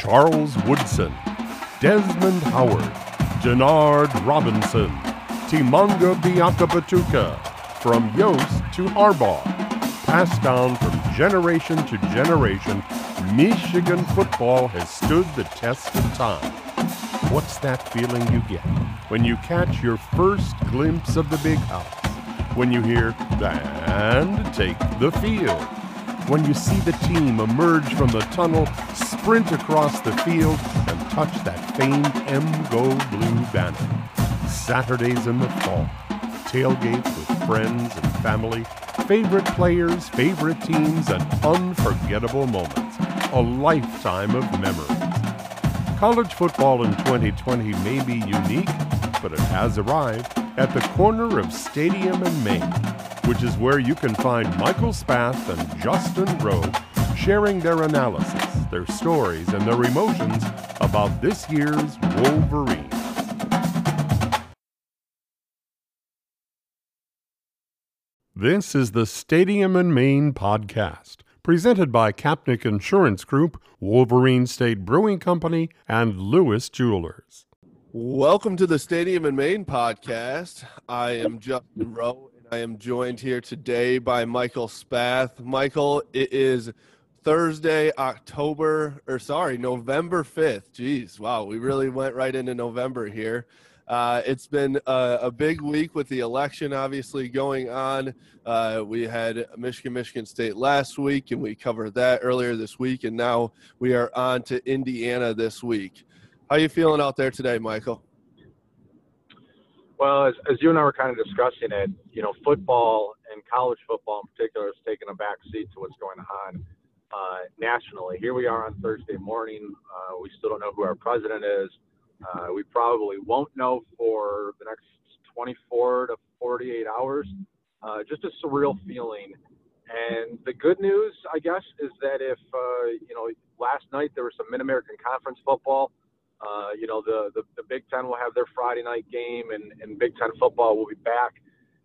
Charles Woodson, Desmond Howard, Denard Robinson, Tshimanga Biakabutuka, from Yost to Harbaugh, passed down from generation to generation, Michigan football has stood the test of time. What's that feeling you get when you catch your first glimpse of the big house? When you hear, and take the field? When you see the team emerge from the tunnel, sprint across the field, and touch that famed MGO blue banner? Saturdays in the fall, tailgates with friends and family, favorite players, favorite teams, and unforgettable moments. A lifetime of memories. College football in 2020 may be unique, but it has arrived at the corner of Stadium and Main, which is where you can find Michael Spath and Justin Roh sharing their analysis, their stories, and their emotions about this year's Wolverine. This is the Stadium and Main podcast, presented by Kapnick Insurance Group, Wolverine State Brewing Company, and Lewis Jewelers. Welcome to the Stadium and Main podcast. I am Justin Roh, and I am joined here today by Michael Spath. Michael, it is Thursday, October, or sorry, November 5th. Jeez, wow, we really went right into November here. Uh, it's been a, a, big week with the election obviously going on. Uh, we had Michigan, Michigan State last week, and we covered that earlier this week. And now we are on to Indiana this week. How are you feeling out there today, Michael? Well, as, as you and I were kind of discussing it, you know, football and college football in particular has taken a back seat to what's going on uh, nationally. Here we are on Thursday morning. Uh, we still don't know who our president is. Uh, we probably won't know for the next 24 to 48 hours. Uh, just a surreal feeling. And the good news, I guess, is that if uh, you know, last night there was some Mid American Conference football. Uh, you know, the, the the Big Ten will have their Friday night game, and and Big Ten football will be back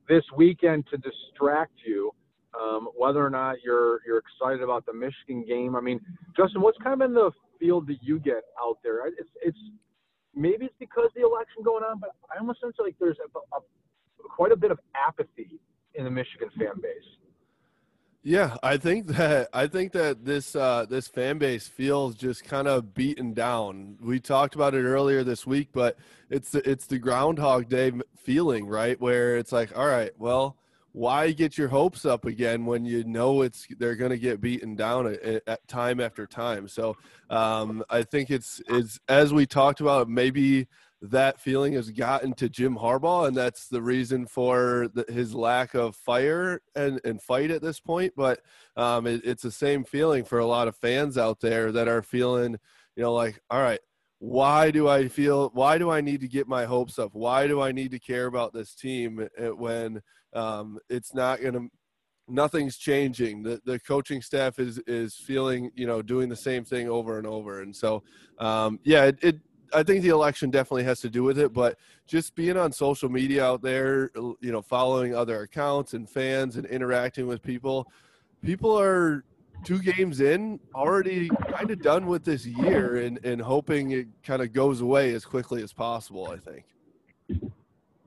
this weekend to distract you. Um, whether or not you're you're excited about the Michigan game, I mean, Justin, what's kind of in the field that you get out there? It's it's maybe it's because the election going on, but I almost sense like there's a, a, quite a bit of apathy in the Michigan fan base. Yeah, I think that I think that this uh, this fan base feels just kind of beaten down. We talked about it earlier this week, but it's the, it's the Groundhog Day feeling, right? Where it's like, all right, well, why get your hopes up again when you know it's they're going to get beaten down at, at, time after time? So um, I think it's it's as we talked about, maybe that feeling has gotten to Jim Harbaugh, and that's the reason for the, his lack of fire and, and fight at this point. But um, it, it's the same feeling for a lot of fans out there that are feeling, you know, like, all right, why do I feel? Why do I need to get my hopes up? Why do I need to care about this team eh, when um, it's not going to nothing's changing. The the coaching staff is is feeling you know doing the same thing over and over, and so um, yeah, it, it, I think the election definitely has to do with it, but just being on social media out there, you know, following other accounts and fans and interacting with people, people are two games in already kind of done with this year and and hoping it kind of goes away as quickly as possible. I think.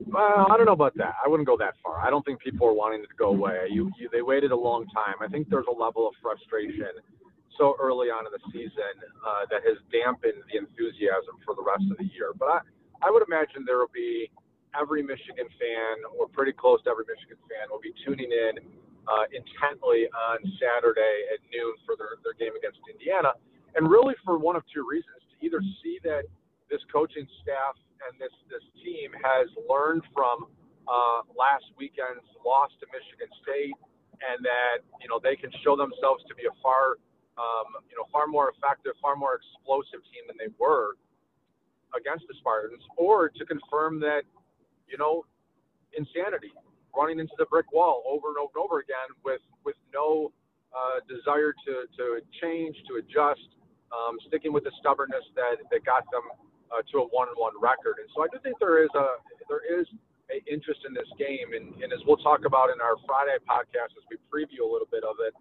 Well, I don't know about that. I wouldn't go that far. I don't think people are wanting it to go away. You, you, they waited a long time. I think there's a level of frustration so early on in the season uh, that has dampened the enthusiasm for the rest of the year. But I, I would imagine there will be every Michigan fan, or pretty close to every Michigan fan, will be tuning in uh, intently on Saturday at noon for their, their game against Indiana, and really for one of two reasons: to either see that this coaching staff and this this team has learned from uh, last weekend's loss to Michigan State, and that you know they can show themselves to be a far um, you know far more effective, far more explosive team than they were against the Spartans, or to confirm that you know insanity, running into the brick wall over and over and over again with with no uh, desire to to change, to adjust, um, sticking with the stubbornness that that got them uh, to a one-one record. And so I do think there is a there is a interest in this game, and, and as we'll talk about in our Friday podcast as we preview a little bit of it,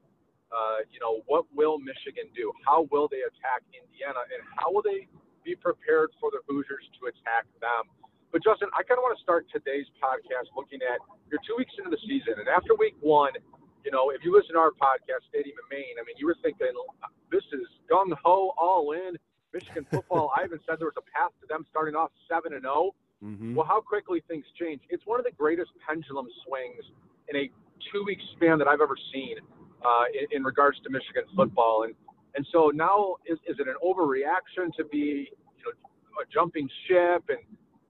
Uh, you know, what will Michigan do? How will they attack Indiana, and how will they be prepared for the Hoosiers to attack them? But Justin, I kind of want to start today's podcast looking at you're two weeks into the season, and after week one, you know, if you listen to our podcast, Stadium and Main, I mean, you were thinking this is gung ho, all in. Michigan football. I even said there was a path to them starting off seven and zero. Oh. Mm-hmm. Well, how quickly things change. It's one of the greatest pendulum swings in a two-week span that I've ever seen uh, in, in, regards to Michigan football. And and so now, is, is it an overreaction to be you know a jumping ship and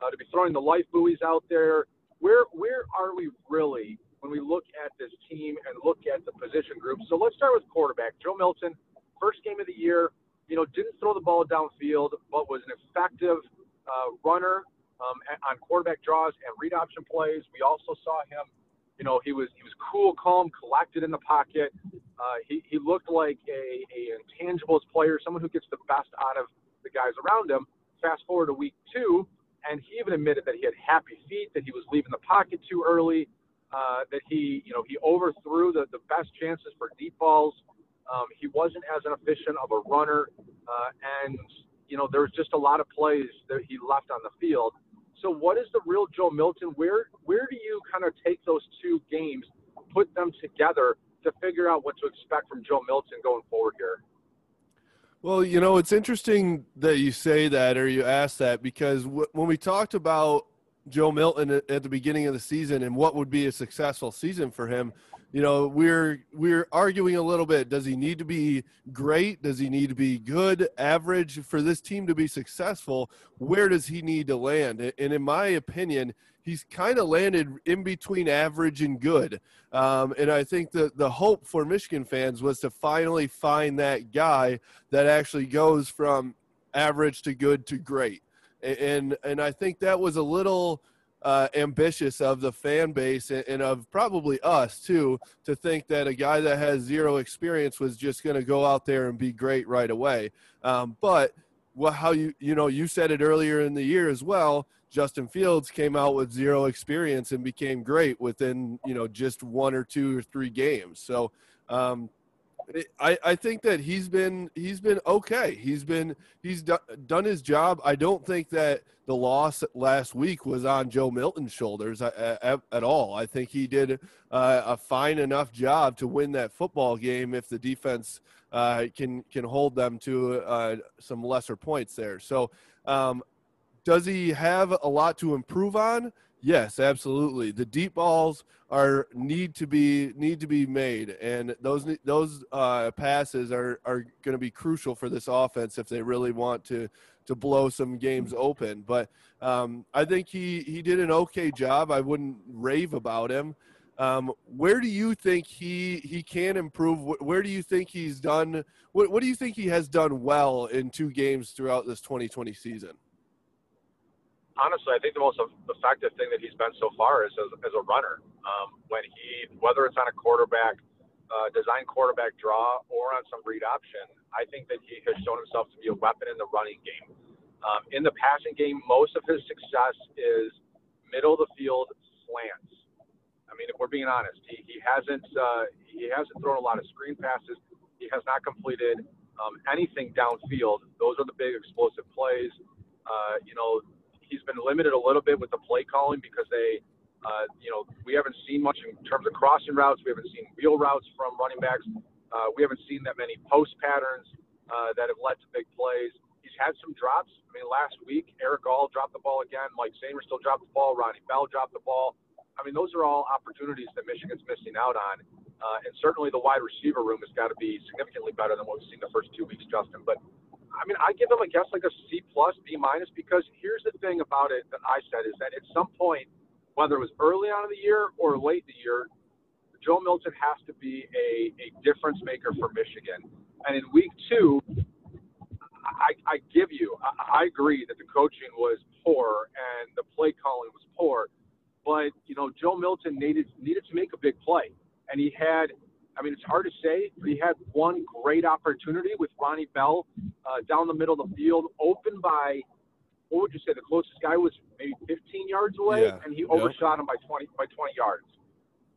uh, to be throwing the life buoys out there? Where where are we really when we look at this team and look at the position groups? So let's start with quarterback. Joe Milton, first game of the year, you know, didn't throw the ball downfield, but was an effective uh, runner um, on quarterback draws and read option plays. We also saw him, you know, he was he was cool, calm, collected in the pocket. Uh, he he looked like a, a intangibles player, someone who gets the best out of the guys around him. Fast forward to week two, and he even admitted that he had happy feet, that he was leaving the pocket too early, uh, that he you know he overthrew the the best chances for deep balls. Um, he wasn't as an efficient of a runner, uh, and you know there was just a lot of plays that he left on the field. So, what is the real Joe Milton? Where where do you kind of take those two games, put them together to figure out what to expect from Joe Milton going forward here? Well, you know, it's interesting that you say that or you ask that because w- when we talked about Joe Milton at the beginning of the season and what would be a successful season for him, you know we're we're arguing a little bit. Does he need to be great? Does he need to be good average for this team to be successful? Where does he need to land? And in my opinion he's kind of landed in between average and good. Um, and i think the the hope for michigan fans was to finally find that guy that actually goes from average to good to great. And and i think that was a little uh, ambitious of the fan base and, of probably us too to think that a guy that has zero experience was just going to go out there and be great right away. Um, but well, how you you know you said it earlier in the year as well. Justin Fields came out with zero experience and became great within you know just one or two or three games. So um, I, I think that he's been he's been okay. He's been he's do, done his job. I don't think that the loss last week was on Joe Milton's shoulders at, at, at all. I think he did uh, a fine enough job to win that football game if the defense uh, can can hold them to uh, some lesser points there. So, um, does he have a lot to improve on? Yes, absolutely. The deep balls are need to be need to be made, and those those uh, passes are are going to be crucial for this offense if they really want to to blow some games open. But um, I think he he did an okay job. I wouldn't rave about him. Um, where do you think he he can improve? Where do you think he's done? What what do you think he has done well in two games throughout this 2020 season? Honestly, I think the most effective thing that he's been so far is as, as a runner. Um, when he, whether it's on a quarterback, uh, design quarterback draw or on some read option, I think that he has shown himself to be a weapon in the running game. Um, in the passing game, most of his success is middle of the field slants. I mean, if we're being honest, he, he hasn't uh, he hasn't thrown a lot of screen passes. He has not completed um, anything downfield. Those are the big explosive plays. Uh, you know, he's been limited a little bit with the play calling because they, uh, you know, we haven't seen much in terms of crossing routes. We haven't seen wheel routes from running backs. Uh, we haven't seen that many post patterns uh, that have led to big plays. He's had some drops. I mean, last week, Erick All dropped the ball again. Mike Sainristil dropped the ball. Ronnie Bell dropped the ball. I mean, those are all opportunities that Michigan's missing out on. Uh, and certainly the wide receiver room has got to be significantly better than what we've seen the first two weeks, Justin. But I mean, I give him, I guess, like a C plus, B minus, because here's the thing about it that I said is that at some point, whether it was early on in the year or late in the year, Joe Milton has to be a, a difference maker for Michigan. And in week two, I, I give you, I, I agree that the coaching was poor and the play calling was poor, but you know, Joe Milton needed needed to make a big play, and he had I mean, it's hard to say. But he had one great opportunity with Ronnie Bell uh, down the middle of the field, open by what would you say? The closest guy was maybe 15 yards away, yeah. and he overshot yep. him by 20 by 20 yards.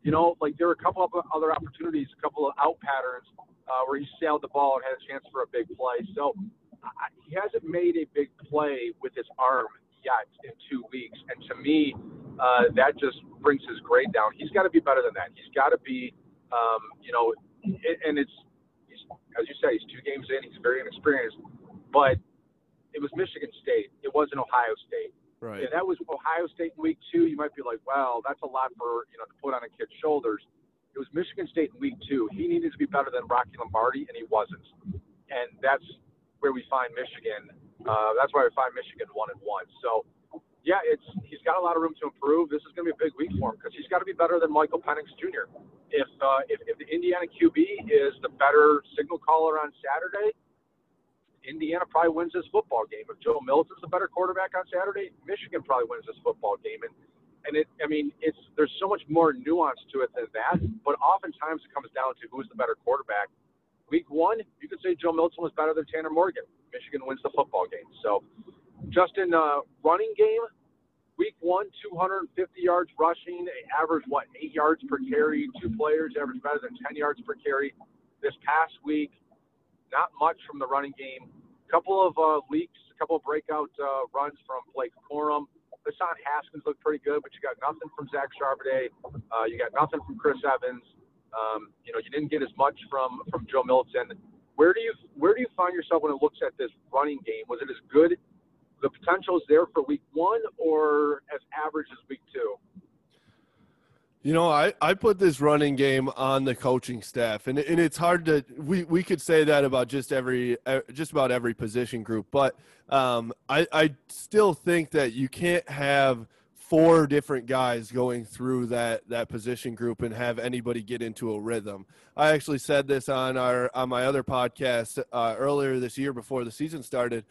you know, like there were a couple of other opportunities, a couple of out patterns uh, where he sailed the ball and had a chance for a big play. So I, he hasn't made a big play with his arm yet in two weeks, and to me, uh, that just brings his grade down. He's got to be better than that. He's got to be, um, you know, and it's as you say, he's two games in. He's very inexperienced, but it was Michigan State. It wasn't Ohio State. Right. And that was Ohio State in week two. You might be like, well, that's a lot for you know to put on a kid's shoulders. It was Michigan State in week two. He needed to be better than Rocky Lombardi, and he wasn't. And that's where we find Michigan. Uh, that's why we find Michigan one and one. So, yeah, it's he's got a lot of room to improve. This is going to be a big week for him because he's got to be better than Michael Penix Jr. If, uh, if if the Indiana QB is the better signal caller on Saturday, Indiana probably wins this football game. If Joe Milton's the better quarterback on Saturday, Michigan probably wins this football game. And and it, I mean, it's there's so much more nuance to it than that. But oftentimes it comes down to who's the better quarterback. Week one, you could say Joe Milton was better than Tanner Morgan. Michigan wins the football game. So, Justin, uh, running game, week one, 250 yards rushing, average what eight yards per carry. Two players average better than 10 yards per carry. This past week, not much from the running game. A couple of uh, leaks, a couple of breakout uh, runs from Blake Corum. Hassan Haskins looked pretty good, but you got nothing from Zach Charbonnet. Uh, you got nothing from Chris Evans. Um, you know, you didn't get as much from from Joe Milton. Where do you where do you find yourself when it looks at this running game? Was it as good? The potential is there for week one, or as average as week two? You know, I, I put this running game on the coaching staff, and and it's hard to we, we could say that about just every just about every position group, but um, I I still think that you can't have four different guys going through that that position group and have anybody get into a rhythm. I actually said this on our on my other podcast uh, earlier this year before the season started.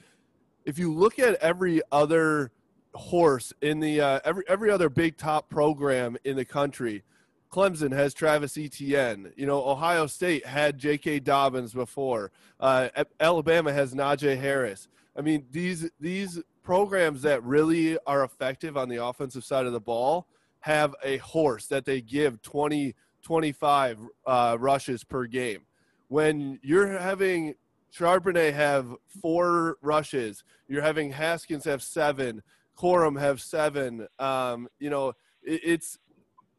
If you look at every other horse in the uh, every every other big top program in the country. Clemson has Travis Etienne. You know, Ohio State had J.K. Dobbins before. Uh, Alabama has Najee Harris. I mean, these these programs that really are effective on the offensive side of the ball have a horse that they give 20, 25 uh, rushes per game. When you're having Charbonnet have four rushes, you're having Haskins have seven, Corum have seven. Um, you know, it, it's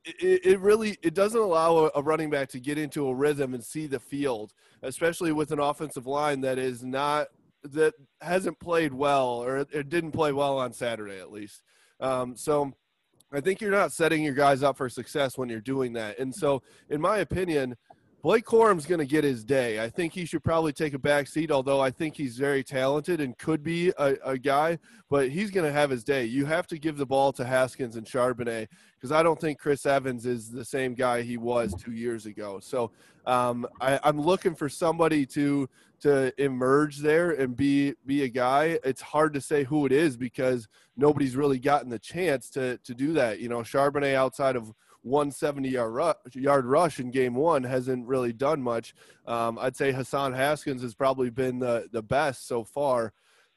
it, it, really it doesn't allow a, running back to get into a rhythm and see the field, especially with an offensive line that is not that hasn't played well or it didn't play well on Saturday at least. Um, so I think you're not setting your guys up for success when you're doing that. And so, in my opinion, Blake Corum's going to get his day. I think he should probably take a back seat, although I think he's very talented and could be a, a guy, but he's going to have his day. You have to give the ball to Haskins and Charbonnet because I don't think Chris Evans is the same guy he was two years ago. So um, I, I'm looking for somebody to to emerge there and be be a guy. It's hard to say who it is because nobody's really gotten the chance to to do that. You know, Charbonnet outside of 170 yard rush, yard rush in game one hasn't really done much. Um, I'd say Hassan Haskins has probably been the, the best so far.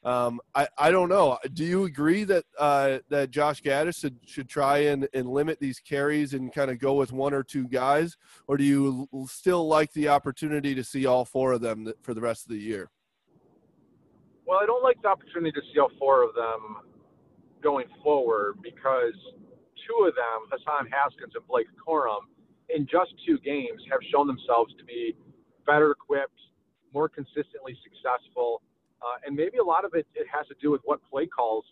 Um, I, I don't know. Do you agree that uh, that Josh Gattis should, should try and, and limit these carries and kind of go with one or two guys, or do you still like the opportunity to see all four of them for the rest of the year? Well, I don't like the opportunity to see all four of them going forward because two of them, Hassan Haskins and Blake Corum, in just two games have shown themselves to be better equipped, more consistently successful. Uh, and maybe a lot of it, it has to do with what play calls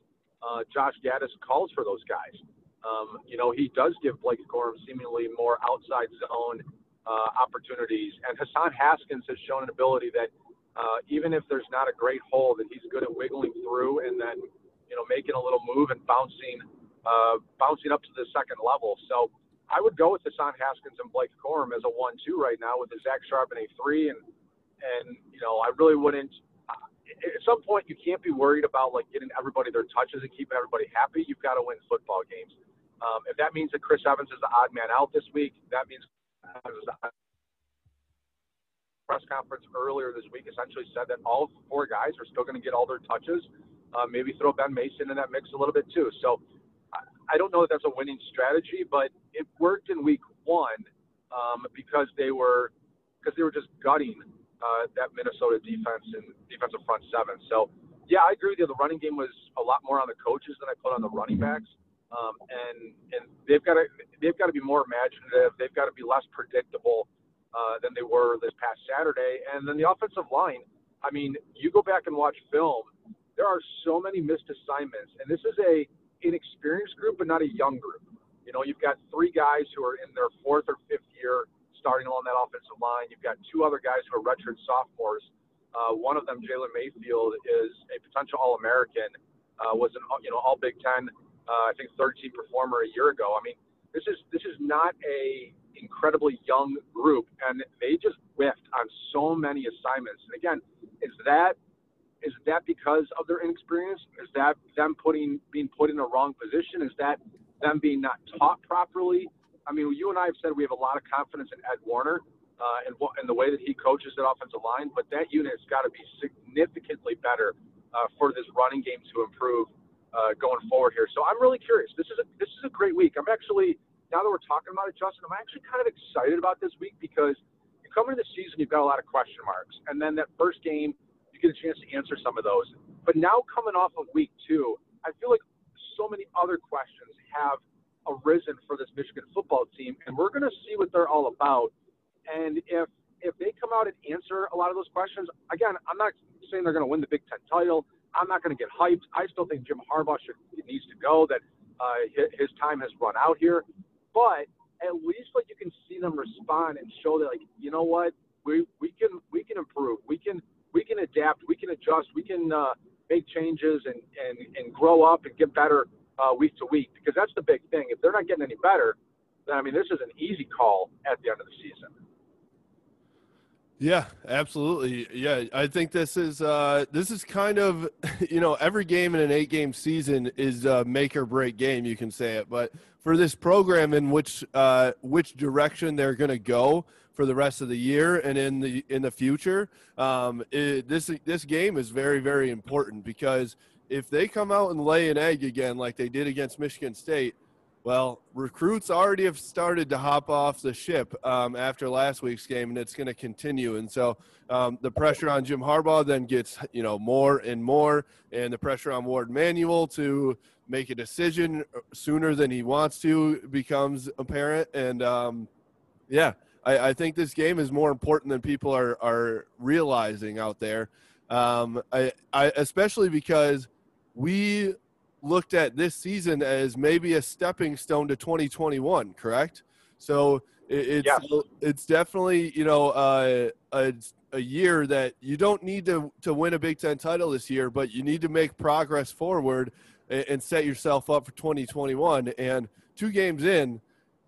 uh, Josh Gattis calls for those guys. Um, you know, he does give Blake Corum seemingly more outside zone uh, opportunities. And Hassan Haskins has shown an ability that uh, even if there's not a great hole, that he's good at wiggling through and then, you know, making a little move and bouncing uh, bouncing up to the second level. So I would go with Hassan Haskins and Blake Corum as a one-two right now with the Zach Charbonnet a three, and and you know I really wouldn't. Uh, at some point, you can't be worried about like getting everybody their touches and keeping everybody happy. You've got to win football games. Um, if that means that Chris Evans is the odd man out this week, that means press conference earlier this week essentially said that all four guys are still going to get all their touches. Uh, maybe throw Ben Mason in that mix a little bit too. So I don't know if that's a winning strategy, but it worked in week one um, because they were because they were just gutting uh, that Minnesota defense and defensive front seven. So yeah, I agree with you. The running game was a lot more on the coaches than I put on the running backs. Um, and and they've got to they've got to be more imaginative. They've got to be less predictable uh, than they were this past Saturday. And then the offensive line. I mean, you go back and watch film. There are so many missed assignments, and this is a inexperienced group, but not a young group. You know, you've got three guys who are in their fourth or fifth year starting along that offensive line. You've got two other guys who are redshirt sophomores. Uh, one of them, Jalen Mayfield, is a potential All-American. Uh, was an you know All Big Ten, uh, I think, third team performer a year ago. I mean, this is this is not a incredibly young group, and they just whiffed on so many assignments. And again, is that is that because of their inexperience? Is that them putting being put in the wrong position? Is that them being not taught properly? I mean, you and I have said we have a lot of confidence in Ed Warinner uh, and, and the way that he coaches that offensive line, but that unit's got to be significantly better uh, for this running game to improve uh, going forward here. So I'm really curious. This is a, this is a great week. I'm actually now that we're talking about it, Justin, I'm actually kind of excited about this week because you come into the season, you've got a lot of question marks, and then that first game get a chance to answer some of those. But now coming off of week two, I feel like so many other questions have arisen for this Michigan football team, and we're going to see what they're all about. And if if they come out and answer a lot of those questions, again, I'm not saying they're going to win the Big Ten title. I'm not going to get hyped. I still think Jim Harbaugh should, needs to go. That uh, his time has run out here. But at least like you can see them respond and show that like you know what we we can we can improve. We can we can adapt, we can adjust, we can uh, make changes and, and, and grow up and get better uh, week to week because that's the big thing. If they're not getting any better, then I mean, this is an easy call at the end of the season. Yeah, absolutely. Yeah, I think this is uh, this is kind of you know every game in an eight game season is a make or break game. You can say it, but for this program in which uh, which direction they're going to go for the rest of the year and in the in the future, um, it, this this game is very very important because if they come out and lay an egg again like they did against Michigan State, well, recruits already have started to hop off the ship um, after last week's game, and it's going to continue. And so um, the pressure on Jim Harbaugh then gets you know more and more, and the pressure on Warde Manuel to make a decision sooner than he wants to becomes apparent. And um, yeah, I, I, think this game is more important than people are are realizing out there. Um, I, I especially because we looked at this season as maybe a stepping stone to 2021, correct? So it's yeah. it's definitely you know uh, a a year that you don't need to to win a Big Ten title this year, but you need to make progress forward and, and set yourself up for 2021. And two games in,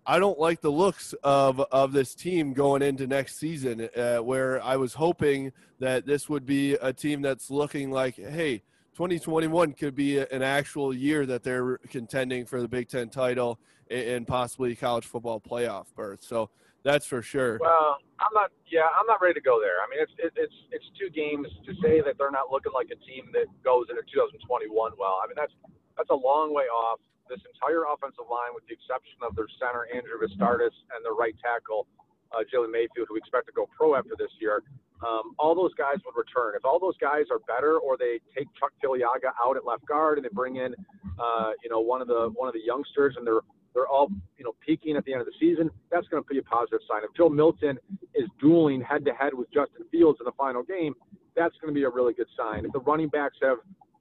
I don't like the looks of of this team going into next season, uh, where I was hoping that this would be a team that's looking like, hey 2021 could be an actual year that they're contending for the Big Ten title and possibly college football playoff berth. So that's for sure. Well, I'm not. Yeah, I'm not ready to go there. I mean, it's it, it's it's two games to say that they're not looking like a team that goes into 2021 well. I mean, that's that's a long way off. This entire offensive line, with the exception of their center Andrew Vastardis and their right tackle uh, Jalen Mayfield, who we expect to go pro after this year, um, all those guys would return. If all those guys are better, or they take Chuck Filiaga out at left guard and they bring in, uh, you know, one of the one of the youngsters, and they're they're all you know peaking at the end of the season, that's going to be a positive sign. If Joe Milton is dueling head to head with Justin Fields in the final game, that's going to be a really good sign. If the running backs have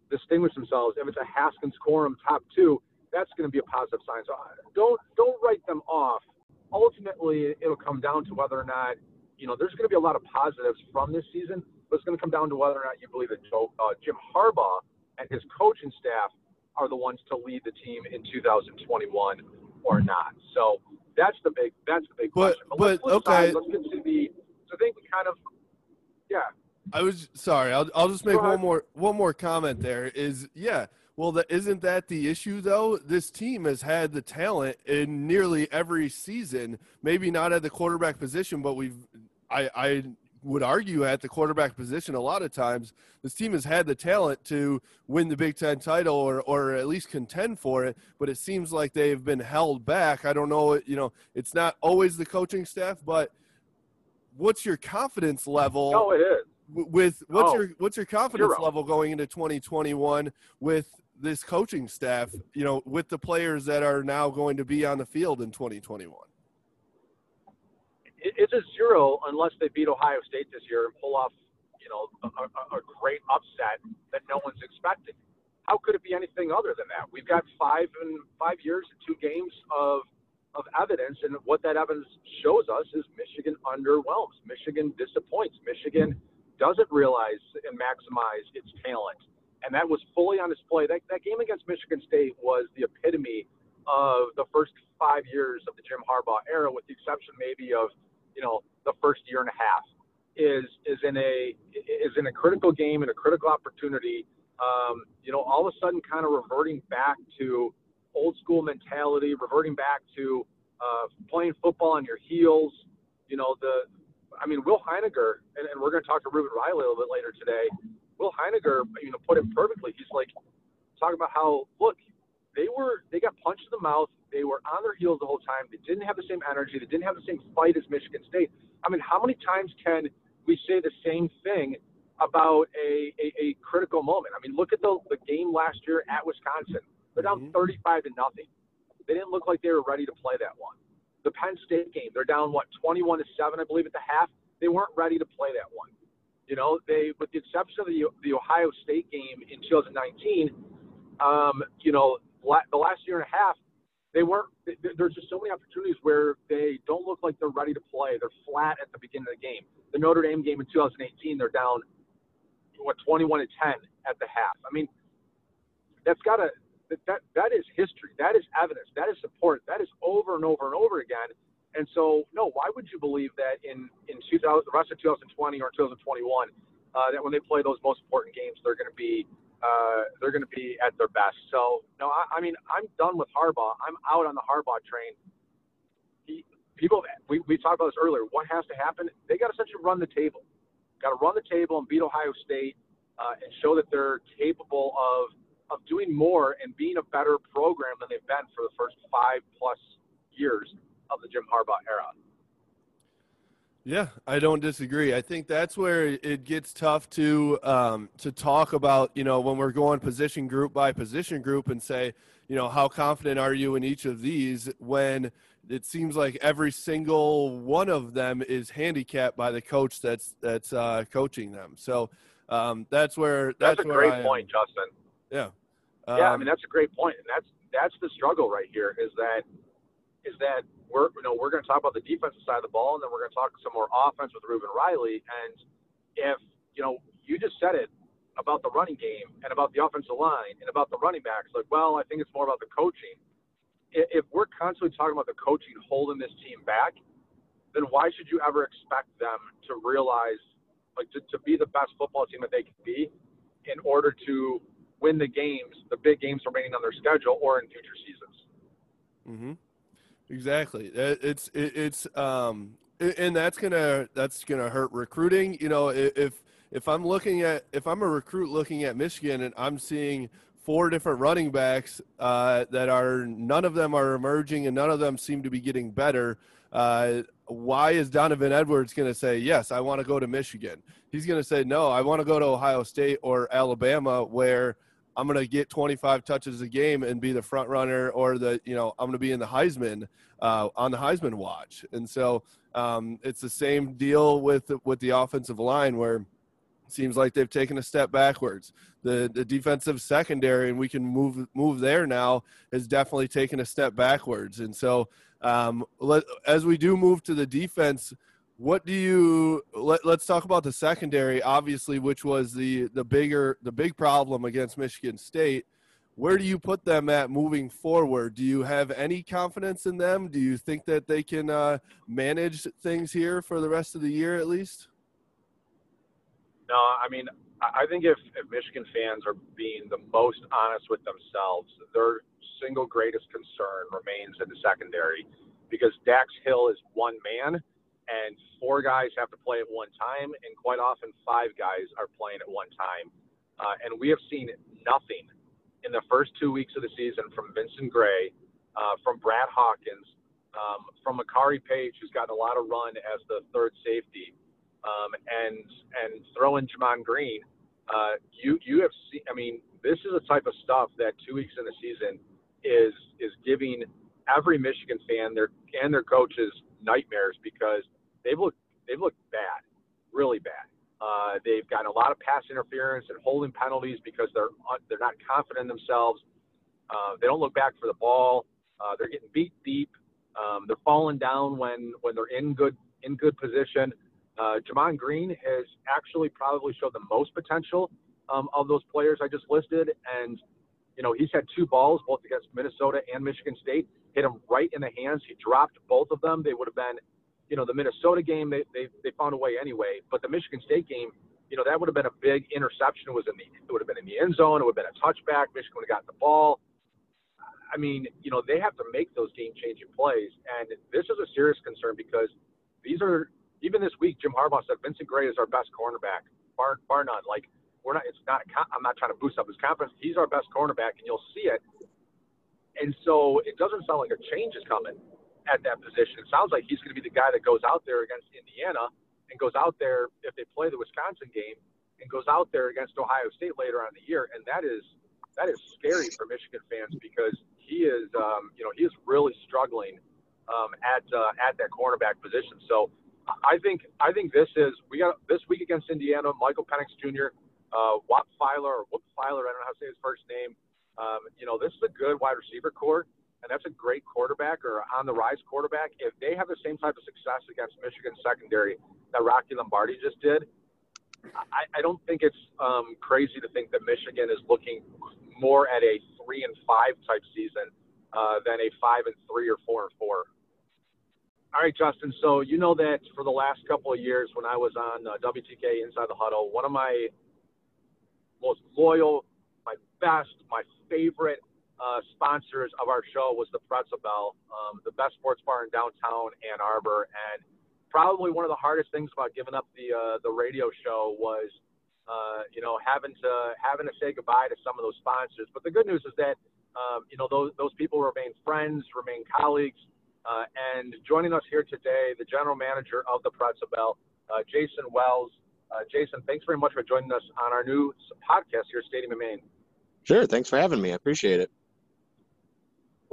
distinguished themselves, if it's a Haskins Corum top two, that's going to be a positive sign. So uh, don't don't write them off. Ultimately, it'll come down to whether or not you know, there's going to be a lot of positives from this season, but it's going to come down to whether or not you believe that Joe, uh, Jim Harbaugh and his coaching staff are the ones to lead the team in 2021 or not. So that's the big that's the big but, question. But, but okay, let's get to the. So I think we kind of, yeah. I was sorry. I'll I'll just make one more one more comment. There is yeah. Well, that, isn't that the issue, though? This team has had the talent in nearly every season. Maybe not at the quarterback position, but we've I, I would argue at the quarterback position a lot of times this team has had the talent to win the Big Ten title or, or at least contend for it, but it seems like they've been held back. I don't know, you know, it's not always the coaching staff, but what's your confidence level? No, it is. With what's Oh, your what's your confidence zero. level going into 2021 with this coaching staff? You know, with the players that are now going to be on the field in 2021. It's a zero unless they beat Ohio State this year and pull off, you know, a, a, great upset that no one's expecting. How could it be anything other than that? We've got five and five years and two games of of evidence, and what that evidence shows us is Michigan underwhelms. Michigan disappoints. Michigan doesn't realize and maximize its talent, and that was fully on display. That that game against Michigan State was the epitome of the first five years of the Jim Harbaugh era, with the exception maybe of you know the first year and a half. Is is in a is in a critical game and a critical opportunity. Um, you know, all of a sudden, kind of reverting back to old school mentality, reverting back to uh, playing football on your heels. You know, the I mean, Will Heiniger, and, and we're going to talk to Ruben Riley a little bit later today. Will Heiniger, you know, put it perfectly. He's like talking about how look, they were they got punched in the mouth. They were on their heels the whole time. They didn't have the same energy. They didn't have the same fight as Michigan State. I mean, how many times can we say the same thing about a, a, a critical moment? I mean, look at the, the game last year at Wisconsin. They're down Mhm. 35 to nothing. They didn't look like they were ready to play that one. The Penn State game, they're down what 21 to seven, I believe, at the half. They weren't ready to play that one. You know, they, with the exception of the the Ohio State game in 2019, um, you know, la- the last year and a half, they weren't. th- th- There's just so many opportunities where they don't look like they're ready to play. They're flat at the beginning of the game. The Notre Dame game in 2018, they're down what 21 to 10 at the half. I mean, that's got to that, that that is history. That is evidence. That is support. That is over and over and over again. And so, no, why would you believe that in in 2000, the rest of 2020 or 2021, uh, that when they play those most important games, they're going to be uh, they're going to be at their best. So, no, I, I mean, I'm done with Harbaugh. I'm out on the Harbaugh train. He, people, we, we talked about this earlier. What has to happen? They got to essentially run the table. Got to run the table and beat Ohio State uh, and show that they're capable of of doing more and being a better program than they've been for the first five plus years of the Jim Harbaugh era. Yeah, I don't disagree. I think that's where it gets tough to um, to talk about. You know, when we're going position group by position group and say, you know, how confident are you in each of these? When it seems like every single one of them is handicapped by the coach that's that's uh, coaching them. So um, that's where That's, that's, a where great I point, Justin. Yeah. yeah, I Um, mean that's a great point, and that's that's the struggle right here. Is that is that we're you know we're going to talk about the defensive side of the ball, and then we're going to talk some more offense with Ruben Riley. And if you know you just said it about the running game and about the offensive line and about the running backs, like well, I think it's more about the coaching. If we're constantly talking about the coaching holding this team back, then why should you ever expect them to realize, like, to, to be the best football team that they can be in order to win the games, the big games remaining on their schedule or in future seasons? Mm-hmm. Exactly. It's it's um and that's gonna that's gonna hurt recruiting. You know, if if I'm looking at if I'm a recruit looking at Michigan and I'm seeing four different running backs uh, that are none of them are emerging and none of them seem to be getting better. Uh, why is Donovan Edwards going to say yes? I want to go to Michigan. He's going to say no. I want to go to Ohio State or Alabama where I'm going to get 25 touches a game and be the front runner, or the you know I'm going to be in the Heisman uh, on the Heisman watch. And so um, it's the same deal with with the offensive line where seems like they've taken a step backwards. The the defensive secondary, and we can move move there now, has definitely taken a step backwards. And so um, let, as we do move to the defense. What do you let, let's talk about the secondary obviously which was the the bigger the big problem against Michigan State. Where do you put them at moving forward? Do you have any confidence in them? Do you think that they can uh, manage things here for the rest of the year at least? No, I mean, I I think if, if Michigan fans are being the most honest with themselves, their single greatest concern remains in the secondary because Dax Hill is one man and four guys have to play at one time, and quite often five guys are playing at one time. Uh, and we have seen nothing in the first two weeks of the season from Vincent Gray, uh, from Brad Hawkins, um, from Makari Paige, who's gotten a lot of run as the third safety, um, and and throw in Gemon Green. Uh, you you have seen. I mean, this is the type of stuff that two weeks in the season is is giving every Michigan fan their and their coaches nightmares because they've looked they've looked bad, really bad. Uh, they've gotten a lot of pass interference and holding penalties because they're they're not confident in themselves. Uh, they don't look back for the ball. Uh, they're getting beat deep. Um, they're falling down when when they're in good in good position. Uh, Gemon Green has actually probably showed the most potential um, of those players I just listed, and you know he's had two balls both against Minnesota and Michigan State hit him right in the hands. He dropped both of them. They would have been you know, the Minnesota game, they, they, they found a way anyway. But the Michigan State game, you know, that would have been a big interception. It was in the, it would have been in the end zone. It would have been a touchback. Michigan would have gotten the ball. I mean, you know, they have to make those game changing plays. And this is a serious concern because these are, even this week, Jim Harbaugh said Vincent Gray is our best cornerback, bar, bar none. Like, we're not, it's not, I'm not trying to boost up his confidence. He's our best cornerback, and you'll see it. And so it doesn't sound like a change is coming at that position. It sounds like he's going to be the guy that goes out there against Indiana and goes out there if they play the Wisconsin game and goes out there against Ohio State later on in the year. And that is that is scary for Michigan fans because he is um, you know he is really struggling um, at uh, at that cornerback position. So I think I think this is we got this week against Indiana. Michael Penix Jr., uh, Whop Philyor or Whoop Philyor, I don't know how to say his first name. Um, you know, this is a good wide receiver core and that's a great quarterback or on the rise quarterback, if they have the same type of success against Michigan secondary that Rocky Lombardi just did, I, I don't think it's um, crazy to think that Michigan is looking more at a three and five type season uh, than a five and three or four and four. All right, Justin. So you know that for the last couple of years, when I was on uh, WTK Inside the Huddle, one of my most loyal, my best, my favorite uh, sponsors of our show was the Pretzel Bell, um, the best sports bar in downtown Ann Arbor, and probably one of the hardest things about giving up the uh, the radio show was, uh, you know, having to having to say goodbye to some of those sponsors. But the good news is that, um, you know, those those people remain friends, remain colleagues, uh, and joining us here today, the general manager of the Pretzel Bell, uh, Jason Wells. Uh, Jason, thanks very much for joining us on our new podcast here at Stadium and Main. Sure. Thanks for having me. I appreciate it.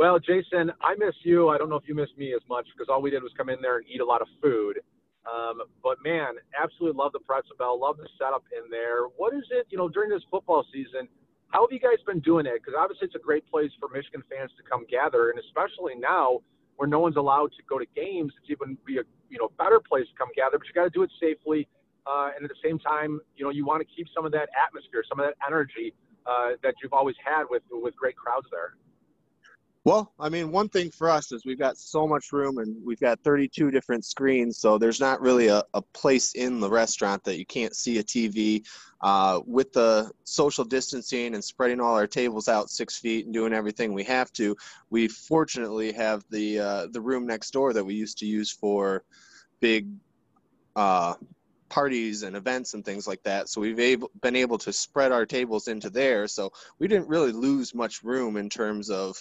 Well, Jason, I miss you. I don't know if you miss me as much because all we did was come in there and eat a lot of food. Um, but man, absolutely love the pretzel bell. Love the setup in there. What is it, you know, during this football season? How have you guys been doing it? Because obviously it's a great place for Michigan fans to come gather, and especially now where no one's allowed to go to games, it's even be a you know better place to come gather. But you got to do it safely, uh, and at the same time, you know, you want to keep some of that atmosphere, some of that energy uh, that you've always had with with great crowds there. Well, I mean, one thing for us is we've got so much room and we've got 32 different screens, so there's not really a, a place in the restaurant that you can't see a TV. Uh, with the social distancing and spreading all our tables out six feet and doing everything we have to, we fortunately have the uh, the room next door that we used to use for big uh, parties and events and things like that. So we've able, been able to spread our tables into there. So we didn't really lose much room in terms of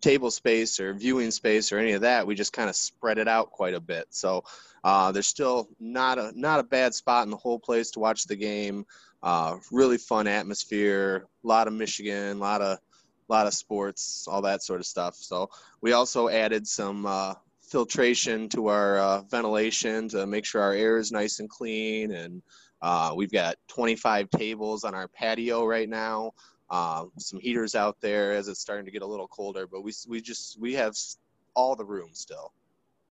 table space or viewing space or any of that. We just kind of spread it out quite a bit. So uh, there's still not a not a bad spot in the whole place to watch the game. Uh, really fun atmosphere. A lot of Michigan. A lot of a lot of sports. All that sort of stuff. So we also added some. Uh, filtration to our uh, ventilation to make sure our air is nice and clean and uh, we've got 25 tables on our patio right now uh, some heaters out there as it's starting to get a little colder. But we we just we have all the room still.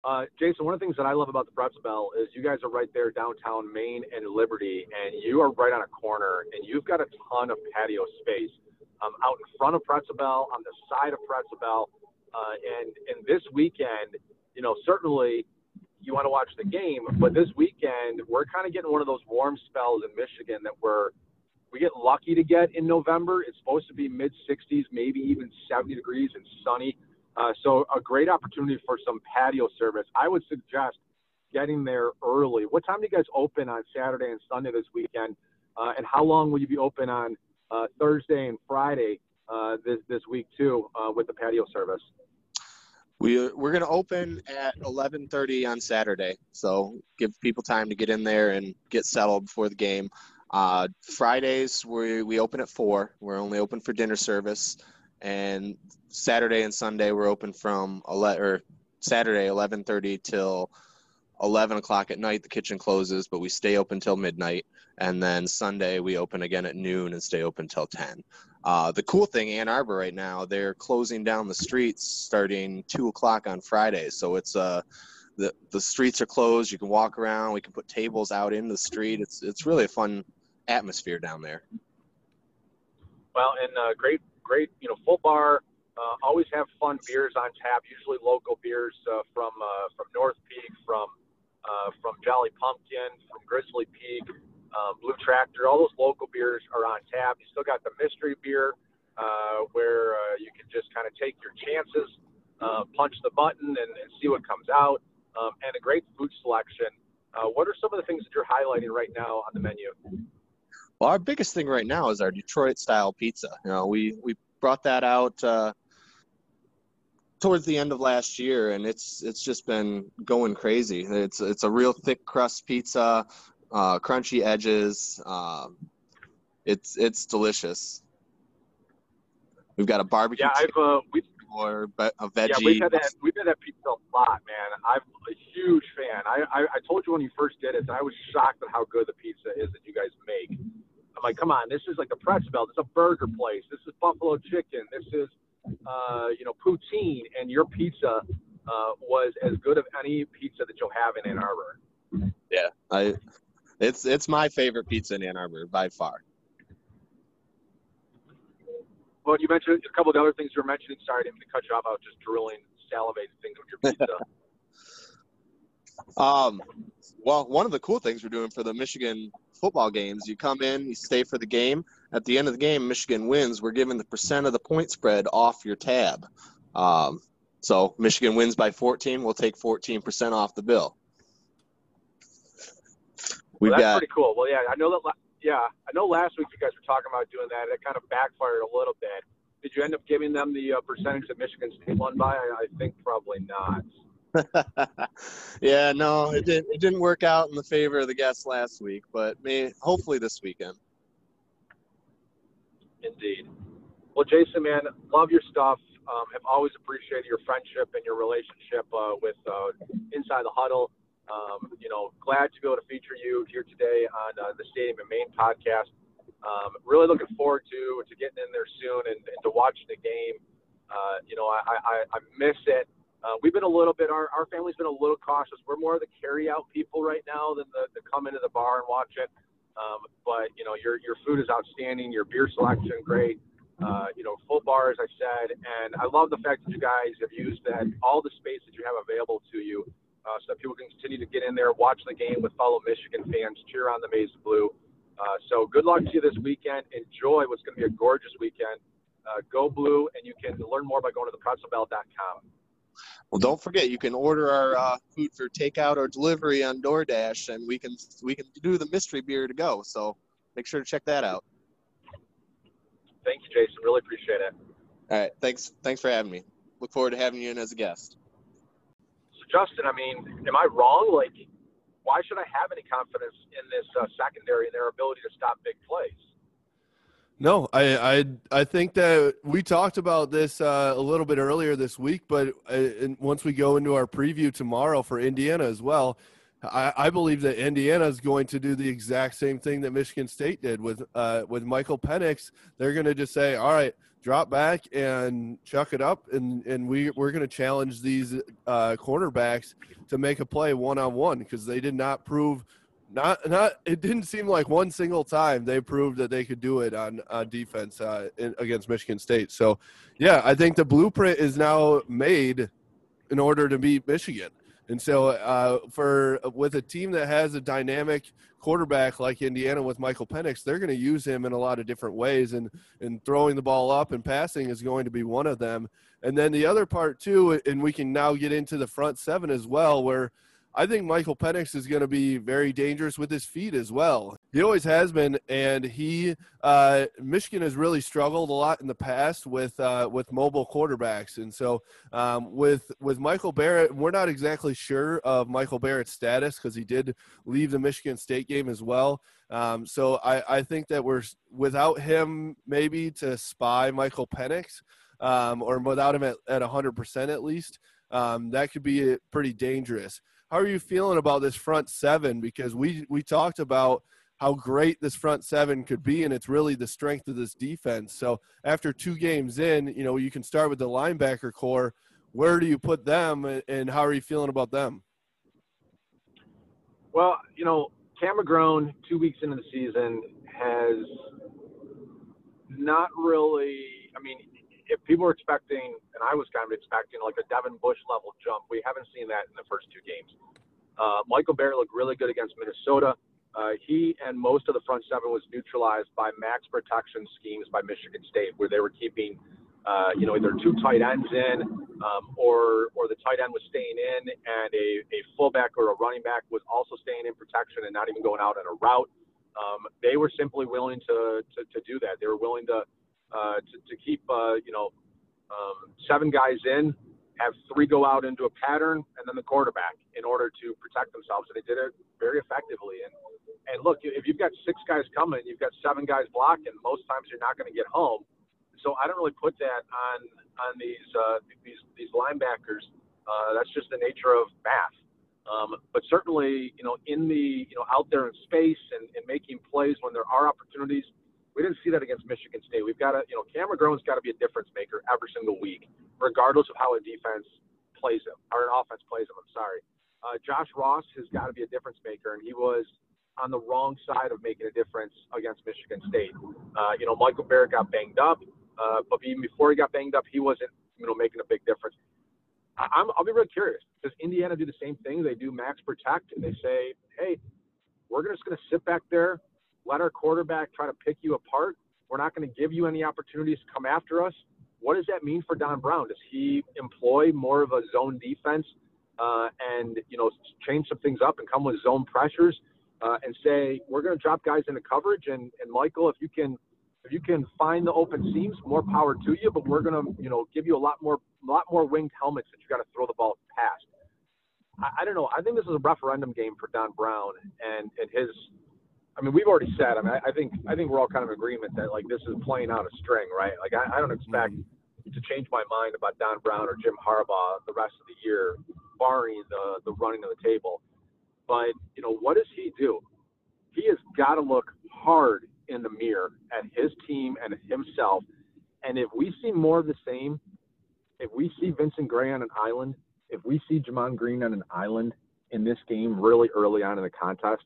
Uh, Jason, one of the things that I love about the Pretzel Bell is you guys are right there downtown Main and Liberty, and you are right on a corner, and you've got a ton of patio space um, out in front of Pretzel Bell, on the side of Pretzel Bell, uh, and and this weekend, you know, certainly you want to watch the game, but this weekend we're kind of getting one of those warm spells in Michigan that we're we get lucky to get in November. It's supposed to be mid 60s, maybe even 70 degrees and sunny. Uh, so a great opportunity for some patio service. I would suggest getting there early. What time do you guys open on Saturday and Sunday this weekend? Uh, and how long will you be open on uh, Thursday and Friday uh, this this week too uh, with the patio service? We we're gonna open at 11:30 on Saturday, so give people time to get in there and get settled before the game. Uh, Fridays we we open at four. We're only open for dinner service, and Saturday and Sunday we're open from 11 or Saturday 11:30 till 11 o'clock at night. The kitchen closes, but we stay open till midnight, and then Sunday we open again at noon and stay open till 10. Uh, the cool thing, Ann Arbor right now, they're closing down the streets starting two o'clock on Friday. So it's uh, the the streets are closed. You can walk around. We can put tables out in the street. It's it's really a fun atmosphere down there. Well, and uh, great great you know full bar. Uh, always have fun beers on tap. Usually local beers uh, from uh, from North Peak, from uh, from Jolly Pumpkin, from Grizzly Peak, um, Blue Tractor, all those local beers are on tap. You still got the mystery beer uh, where uh, you can just kind of take your chances, uh, punch the button, and, and see what comes out, um, and a great food selection. Uh, what are some of the things that you're highlighting right now on the menu? Well, our biggest thing right now is our Detroit style pizza. You know, we we brought that out uh, towards the end of last year, and it's it's just been going crazy. It's it's a real thick crust pizza uh, crunchy edges. Um, it's it's delicious. We've got a barbecue. Yeah, I've uh, we or a veggie. Yeah, we've had that. We've had that pizza a lot, man. I'm a huge fan. I, I I told you when you first did it, I was shocked at how good the pizza is that you guys make. I'm like, come on, this is like a pretzel. This is a burger place. This is buffalo chicken. This is, uh, you know, poutine, and your pizza uh, was as good of any pizza that you'll have in Ann Arbor. Yeah, I it's it's my favorite pizza in Ann Arbor by far. Well, you mentioned a couple of other things you were mentioning. Sorry, I didn't mean to cut you off. I was just drilling, salivating things with your pizza. um, well, one of the cool things we're doing for the Michigan football games, you come in, you stay for the game. At the end of the game, Michigan wins. We're giving the percent of the point spread off your tab. Um, so Michigan wins by 14, we'll take 14% off the bill. We've well, that's got, pretty cool. Well, yeah, I know that. Yeah, I know last week you guys were talking about doing that. It kind of backfired a little bit. Did you end up giving them the uh, percentage that Michigan State won by? I, I think probably not. yeah, no, it didn't. It didn't work out in the favor of the guests last week, but may hopefully this weekend. Indeed. Well, Jason, man, love your stuff. Um, have always appreciated your friendship and your relationship uh, with uh, Inside the Huddle. Um, you know, glad to be able to feature you here today on uh, the Stadium and Main podcast. Um, really looking forward to to getting in there soon and, and to watching the game. Uh, you know, I, I, I miss it. Uh, we've been a little bit, our, our family's been a little cautious. We're more of the carry out people right now than the, the come into the bar and watch it. Um, but, you know, your, your food is outstanding. Your beer selection, great. Uh, you know, full bar, as I said. And I love the fact that you guys have used that, all the space that you have available to you uh, so people can continue to get in there, watch the game with fellow Michigan fans, cheer on the Maize and Blue. Uh, so good luck to you this weekend. Enjoy what's going to be a gorgeous weekend. Uh, go blue, and you can learn more by going to thepretzelbell.com. Well, don't forget you can order our uh, food for takeout or delivery on DoorDash, and we can we can do the mystery beer to go. So make sure to check that out. Thank you, Jason. Really appreciate it. All right, thanks thanks for having me. Look forward to having you in as a guest. Justin, I mean, am I wrong? Like, why should I have any confidence in this uh, secondary and their ability to stop big plays? No, I, I I think that we talked about this uh, a little bit earlier this week, but uh, once we go into our preview tomorrow for Indiana as well, I, I, believe that Indiana is going to do the exact same thing that Michigan State did with uh, with Michael Penix. They're going to just say, "All right, drop back and chuck it up, and and we we're going to challenge these uh, cornerbacks to make a play one on one because they did not prove not not it didn't seem like one single time they proved that they could do it on on defense uh, in, against Michigan State. So yeah, I think the blueprint is now made in order to beat Michigan. And so, uh, for with a team that has a dynamic quarterback like Indiana with Michael Penix, they're going to use him in a lot of different ways, and and throwing the ball up and passing is going to be one of them. And then the other part too, and we can now get into the front seven as well, where I think Michael Penix is going to be very dangerous with his feet as well. He always has been, and he uh, Michigan has really struggled a lot in the past with uh, with mobile quarterbacks, and so um, with with Michael Barrett, we're not exactly sure of Michael Barrett's status because he did leave the Michigan State game as well. Um, so I, I think that we're without him maybe to spy Michael Penix, um, or without him at, at 100% at least, um, that could be pretty dangerous. How are you feeling about this front seven? Because we we talked about how great this front seven could be, and it's really the strength of this defense. So after two games in, you know you can start with the linebacker corps. Where do you put them, and how are you feeling about them? Well, you know, Cam two weeks into the season, has not really. I mean, if people were expecting, and I was kind of expecting, like a Devin Bush level jump, we haven't seen that in the first two games. Uh, Michael Barrett looked really good against Minnesota. Uh, he and most of the front seven was neutralized by max protection schemes by Michigan State, where they were keeping, uh, you know, either two tight ends in, um, or or the tight end was staying in, and a, a fullback or a running back was also staying in protection and not even going out on a route. Um, they were simply willing to, to to do that. They were willing to uh, to, to keep, uh, you know, um, seven guys in, have three go out into a pattern, and then the quarterback in order to protect themselves. And they did it very effectively. And and look, if you've got six guys coming, you've got seven guys blocking. Most times you're not going to get home. So I don't really put that on on these uh, these these linebackers. Uh, that's just the nature of math. Um, but certainly, you know, in the you know out there in space and, and making plays when there are opportunities, we didn't see that against Michigan State. We've got to, you know, Cam McGrone's got to be a difference maker every single week, regardless of how a defense plays him or an offense plays him. I'm sorry. Uh, Josh Ross has got to be a difference maker, and he was on the wrong side of making a difference against Michigan State. Uh, you know, Michael Barrett got banged up, uh, but even before he got banged up, he wasn't, you know, making a big difference. I, I'm, I'll be really curious. Does Indiana do the same thing? They do max protect, and they say, hey, we're just going to sit back there let our quarterback try to pick you apart. We're not going to give you any opportunities to come after us. What does that mean for Don Brown? Does he employ more of a zone defense uh, and you know change some things up and come with zone pressures uh, and say we're going to drop guys into coverage and, and Michael, if you can if you can find the open seams, more power to you. But we're going to you know give you a lot more a lot more winged helmets that you got to throw the ball past. I, I don't know. I think this is a referendum game for Don Brown and and his I mean, we've already said. I mean, I, I think I think we're all kind of in agreement that like this is playing out a string, right? Like I, I don't expect mm-hmm. to change my mind about Don Brown or Jim Harbaugh the rest of the year, barring the the running of the table. But you know, what does he do? He has got to look hard in the mirror at his team and himself. And if we see more of the same, if we see Vincent Gray on an island, if we see Gemon Green on an island in this game really early on in the contest,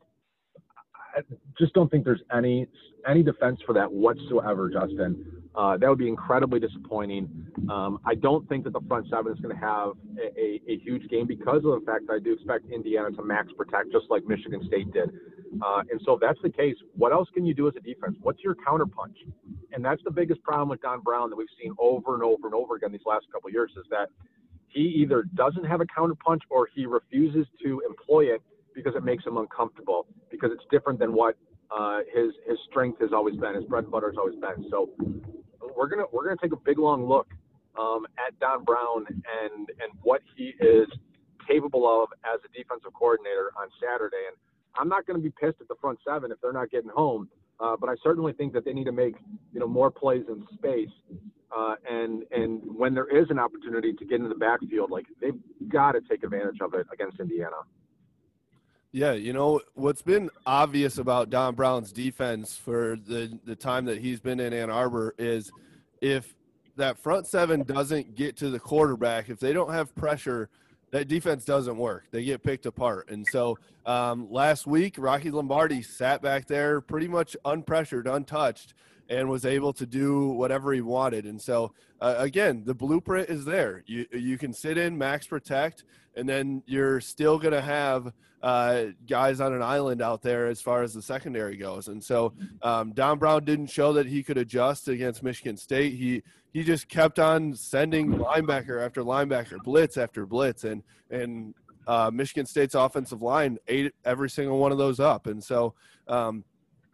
I just don't think there's any any defense for that whatsoever, Justin. Uh, that would be incredibly disappointing. Um, I don't think that the front seven is going to have a, a, a, huge game because of the fact that I do expect Indiana to max protect just like Michigan State did. Uh, and so if that's the case, what else can you do as a defense? What's your counterpunch? And that's the biggest problem with Don Brown that we've seen over and over and over again these last couple years is that he either doesn't have a counterpunch or he refuses to employ it because it makes him uncomfortable because it's different than what uh, his his strength has always been, his bread and butter has always been. So we're gonna we're gonna take a big long look um, at Don Brown and and what he is capable of as a defensive coordinator on Saturday. And I'm not going to be pissed at the front seven if they're not getting home, uh, but I certainly think that they need to make you know more plays in space. Uh, and and when there is an opportunity to get into the backfield, like they've got to take advantage of it against Indiana. Yeah, you know what's been obvious about Don Brown's defense for the the time that he's been in Ann Arbor is if that front seven doesn't get to the quarterback, if they don't have pressure, that defense doesn't work. They get picked apart. And so um, last week, Rocky Lombardi sat back there pretty much unpressured, untouched, and was able to do whatever he wanted. And so, uh, again, the blueprint is there. You you can sit in max protect, and then you're still going to have uh, guys on an island out there as far as the secondary goes. And so, um, Don Brown didn't show that he could adjust against Michigan State. He he just kept on sending linebacker after linebacker, blitz after blitz, and and uh, Michigan State's offensive line ate every single one of those up. And so, um,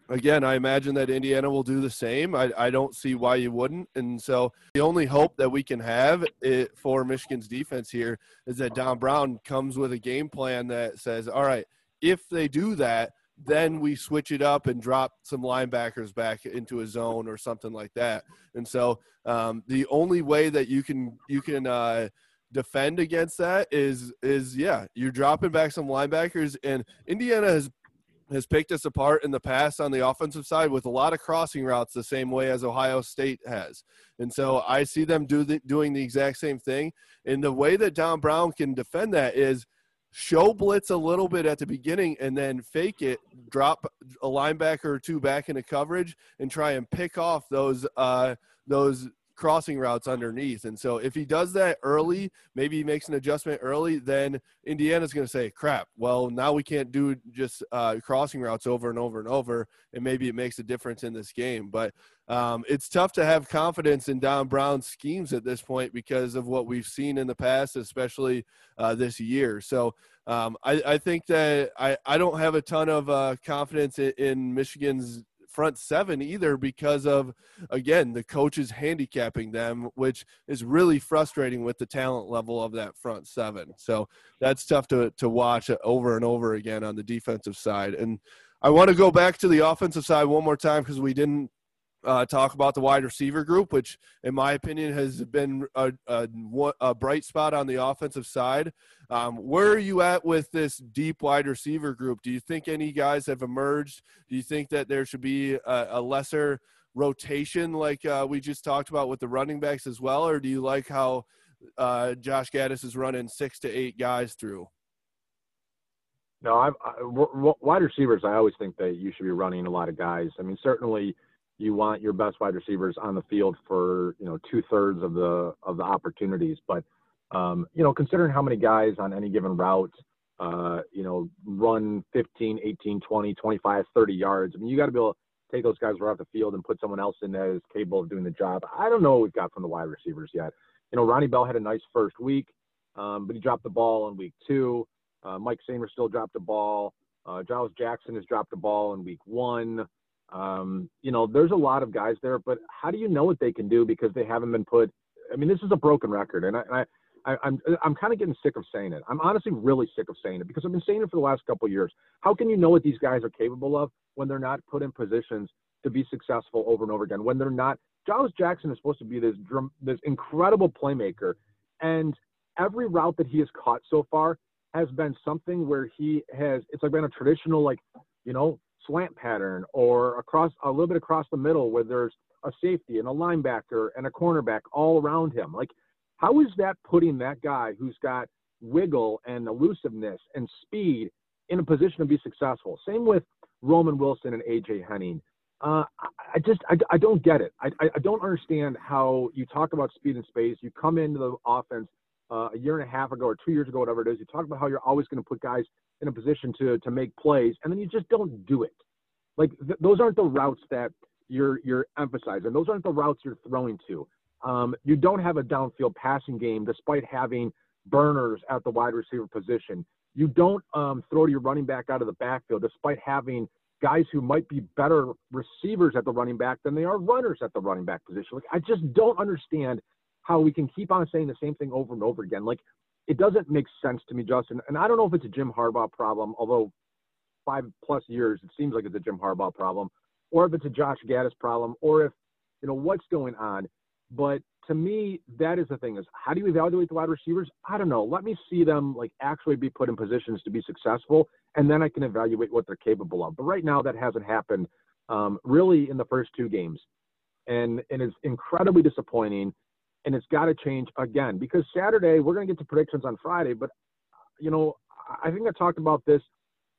again, I imagine that Indiana will do the same. I, I don't see why you wouldn't. And so the only hope that we can have it, for Michigan's defense here is that Don Brown comes with a game plan that says, all right, if they do that, then we switch it up and drop some linebackers back into a zone or something like that. And so um, the only way that you can you can uh, defend against that is is yeah you're dropping back some linebackers and Indiana has has picked us apart in the past on the offensive side with a lot of crossing routes the same way as Ohio State has. And so I see them do the, doing the exact same thing. And the way that Don Brown can defend that is show blitz a little bit at the beginning and then fake it, drop a linebacker or two back into coverage and try and pick off those uh, those crossing routes underneath. And so if he does that early, maybe he makes an adjustment early, then Indiana's going to say, crap, well, now we can't do just uh, crossing routes over and over and over. And maybe it makes a difference in this game. But um, it's tough to have confidence in Don Brown's schemes at this point because of what we've seen in the past, especially uh, this year. So um, I, I, think that I, I don't have a ton of uh, confidence in, in Michigan's front seven either because of again the coaches handicapping them which is really frustrating with the talent level of that front seven. So that's tough to, to watch over and over again on the defensive side. And i want to go back to the offensive side one more time because we didn't uh, talk about the wide receiver group, which, in my opinion, has been a, a, a bright spot on the offensive side. Um, where are you at with this deep wide receiver group? Do you think any guys have emerged? Do you think that there should be a, a lesser rotation like uh, we just talked about with the running backs as well, or do you like how uh, Josh Gattis is running six to eight guys through? No, I, wide receivers. I always think that you should be running a lot of guys. I mean, certainly you want your best wide receivers on the field for you know two thirds of the of the opportunities. But um, you know, considering how many guys on any given route, uh, you know, run 15, 18, 20, 25, 30 yards. I mean, you got to be able to take those guys right off the field and put someone else in that is capable of doing the job. I don't know what we've got from the wide receivers yet. You know, Ronnie Bell had a nice first week, um, but he dropped the ball in week two. Uh, Mike Sainristil dropped the ball. Uh, Giles Jackson has dropped the ball in week one. Um, you know, there's a lot of guys there, but how do you know what they can do because they haven't been put? I mean, this is a broken record, and I, I I, I'm I'm kind of getting sick of saying it. I'm honestly really sick of saying it because I've been saying it for the last couple of years. How can you know what these guys are capable of when they're not put in positions to be successful over and over again? When they're not, Giles Jackson is supposed to be this drum, this incredible playmaker, and every route that he has caught so far has been something where he has. It's like been a traditional like, you know, slant pattern or across a little bit across the middle where there's a safety and a linebacker and a cornerback all around him. Like, how is that putting that guy who's got wiggle and elusiveness and speed in a position to be successful? Same with Roman Wilson and AJ Henning. Uh, I just I, I don't get it. I, I don't understand how you talk about speed and space. You come into the offense uh, a year and a half ago or two years ago, whatever it is. You talk about how you're always going to put guys in a position to to make plays, and then you just don't do it. Like th- those aren't the routes that you're you're emphasizing. Those aren't the routes you're throwing to. Um, you don't have a downfield passing game despite having burners at the wide receiver position. You don't um, throw your running back out of the backfield despite having guys who might be better receivers at the running back than they are runners at the running back position. Like I just don't understand how we can keep on saying the same thing over and over again. Like it doesn't make sense to me, Justin. And I don't know if it's a Jim Harbaugh problem, although five plus years it seems like it's a Jim Harbaugh problem, or if it's a Josh Gattis problem, or if you know what's going on. But to me, that is the thing: is how do you evaluate the wide receivers? I don't know. Let me see them like actually be put in positions to be successful, and then I can evaluate what they're capable of. But right now, that hasn't happened um, really in the first two games, and and it's incredibly disappointing and it's got to change again because Saturday we're going to get to predictions on Friday, but you know I think I talked about this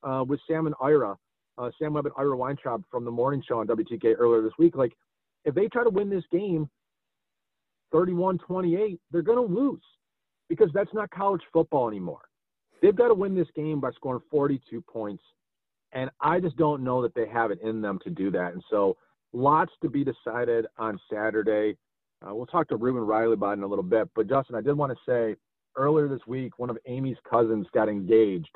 uh, with Sam and Ira, uh, Sam Webb and Ira Weintraub from the morning show on WTK earlier this week. Like if they try to win this game 31-28, they're going to lose because that's not college football anymore. They've got to win this game by scoring 42 points, and I just don't know that they have it in them to do that. And so lots to be decided on Saturday. Uh, we'll talk to Ruben Riley about it in a little bit. But Justin, I did want to say earlier this week, one of Amy's cousins got engaged.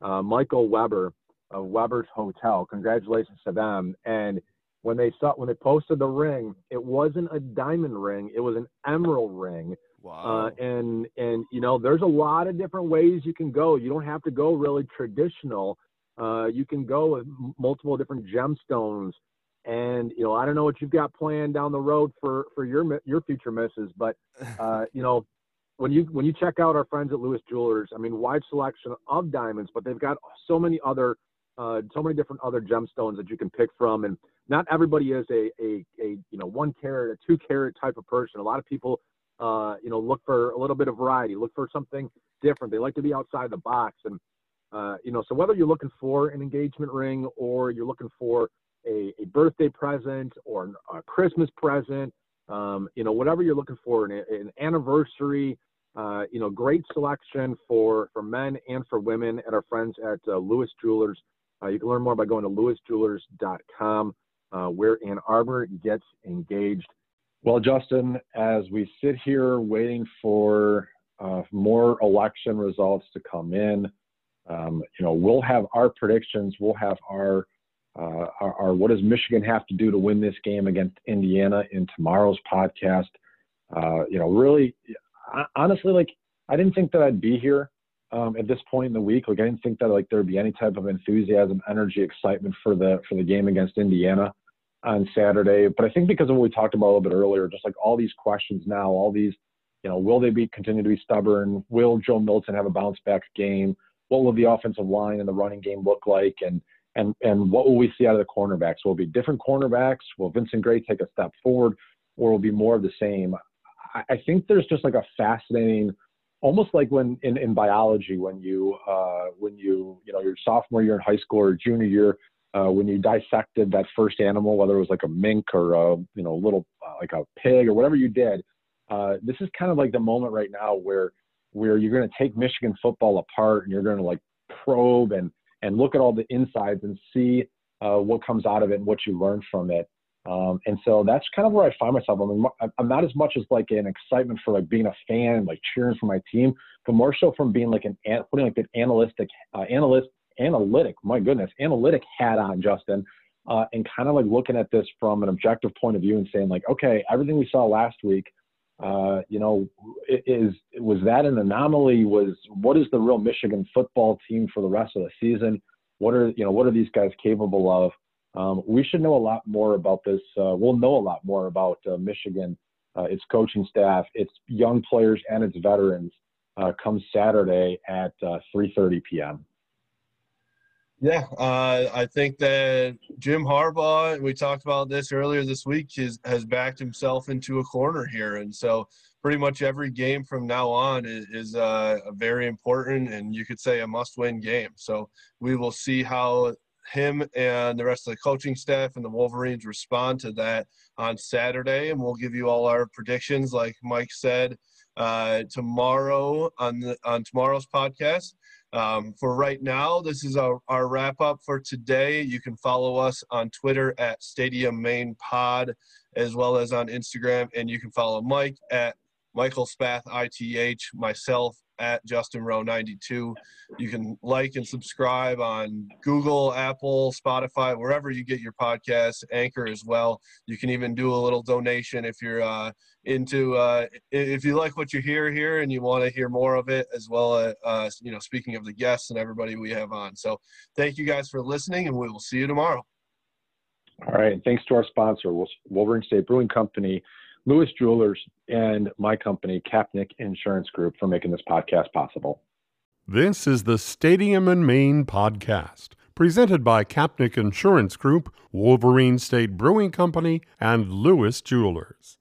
Uh, Michael Weber of Weber's Hotel. Congratulations to them. And when they saw when they posted the ring, it wasn't a diamond ring; it was an emerald ring. Wow. Uh, and and you know, there's a lot of different ways you can go. You don't have to go really traditional. Uh, you can go with multiple different gemstones. And you know, I don't know what you've got planned down the road for for your your future misses, but uh, you know, when you when you check out our friends at Lewis Jewelers, I mean, wide selection of diamonds, but they've got so many other uh, so many different other gemstones that you can pick from. And not everybody is a, a, a you know one carat, a two carat type of person. A lot of people uh, you know look for a little bit of variety, look for something different. They like to be outside the box, and uh, you know so whether you're looking for an engagement ring or you're looking for a, a birthday present or a Christmas present, um, you know whatever you're looking for, an, an anniversary. Uh, you know, great selection for for men and for women at our friends at uh, Lewis Jewelers. Uh, you can learn more by going to lewisjewelers.com, uh, where Ann Arbor gets engaged. Well, Justin, as we sit here waiting for uh, more election results to come in, um, you know, we'll have our predictions. We'll have our, uh, our, our, what does Michigan have to do to win this game against Indiana in tomorrow's podcast. Uh, you know, really, honestly, like I didn't think that I'd be here um, at this point in the week. Like I didn't think that like there'd be any type of enthusiasm, energy, excitement for the for the game against Indiana on Saturday. But I think because of what we talked about a little bit earlier, just like all these questions now, all these, you know, will they be continue to be stubborn? Will Joe Milton have a bounce back game? What will the offensive line and the running game look like? And and and what will we see out of the cornerbacks? Will it be different cornerbacks? Will Vincent Gray take a step forward, or will be more of the same? I, I think there's just like a fascinating almost like when in, in biology when you uh, when you you know your sophomore year in high school or junior year uh, when you dissected that first animal whether it was like a mink or a you know little uh, like a pig or whatever you did uh, this is kind of like the moment right now where where you're going to take Michigan football apart and you're going to like probe and and look at all the insides and see uh, what comes out of it and what you learn from it um, and so that's kind of where I find myself. I mean, I'm not as much as like an excitement for like being a fan, like cheering for my team, but more so from being like an putting like an analytic, uh, analyst, analytic. My goodness, analytic hat on, Justin, uh, and kind of like looking at this from an objective point of view and saying like, okay, everything we saw last week, uh, you know, is was that an anomaly? Was what is the real Michigan football team for the rest of the season? What are you know what are these guys capable of? Um, we should know a lot more about this. Uh, we'll know a lot more about uh, Michigan, uh, its coaching staff, its young players, and its veterans uh, come Saturday at 3:30 uh, p.m. Yeah, uh, I think that Jim Harbaugh, we talked about this earlier this week, is, has backed himself into a corner here. And so pretty much every game from now on is, is uh, a very important and you could say a must win game. So we will see how him and the rest of the coaching staff and the Wolverines respond to that on Saturday, and we'll give you all our predictions, like Mike said, uh, tomorrow on the, on tomorrow's podcast. Um, for right now, this is our, our wrap up for today. You can follow us on Twitter at Stadium Main Pod, as well as on Instagram, and you can follow Mike at Michael Spath ITH, myself at Justin Roh 92. You can like and subscribe on Google, Apple, Spotify, wherever you get your podcasts, Anchor as well. You can even do a little donation if you're uh, into, uh, if you like what you hear here and you want to hear more of it, as well as, uh, you know, speaking of the guests and everybody we have on. So thank you guys for listening, and we will see you tomorrow. All right. Thanks to our sponsor, Wolverine State Brewing Company. Lewis Jewelers, and my company, Kapnick Insurance Group, for making this podcast possible. This is the Stadium and Main podcast, presented by Kapnick Insurance Group, Wolverine State Brewing Company, and Lewis Jewelers.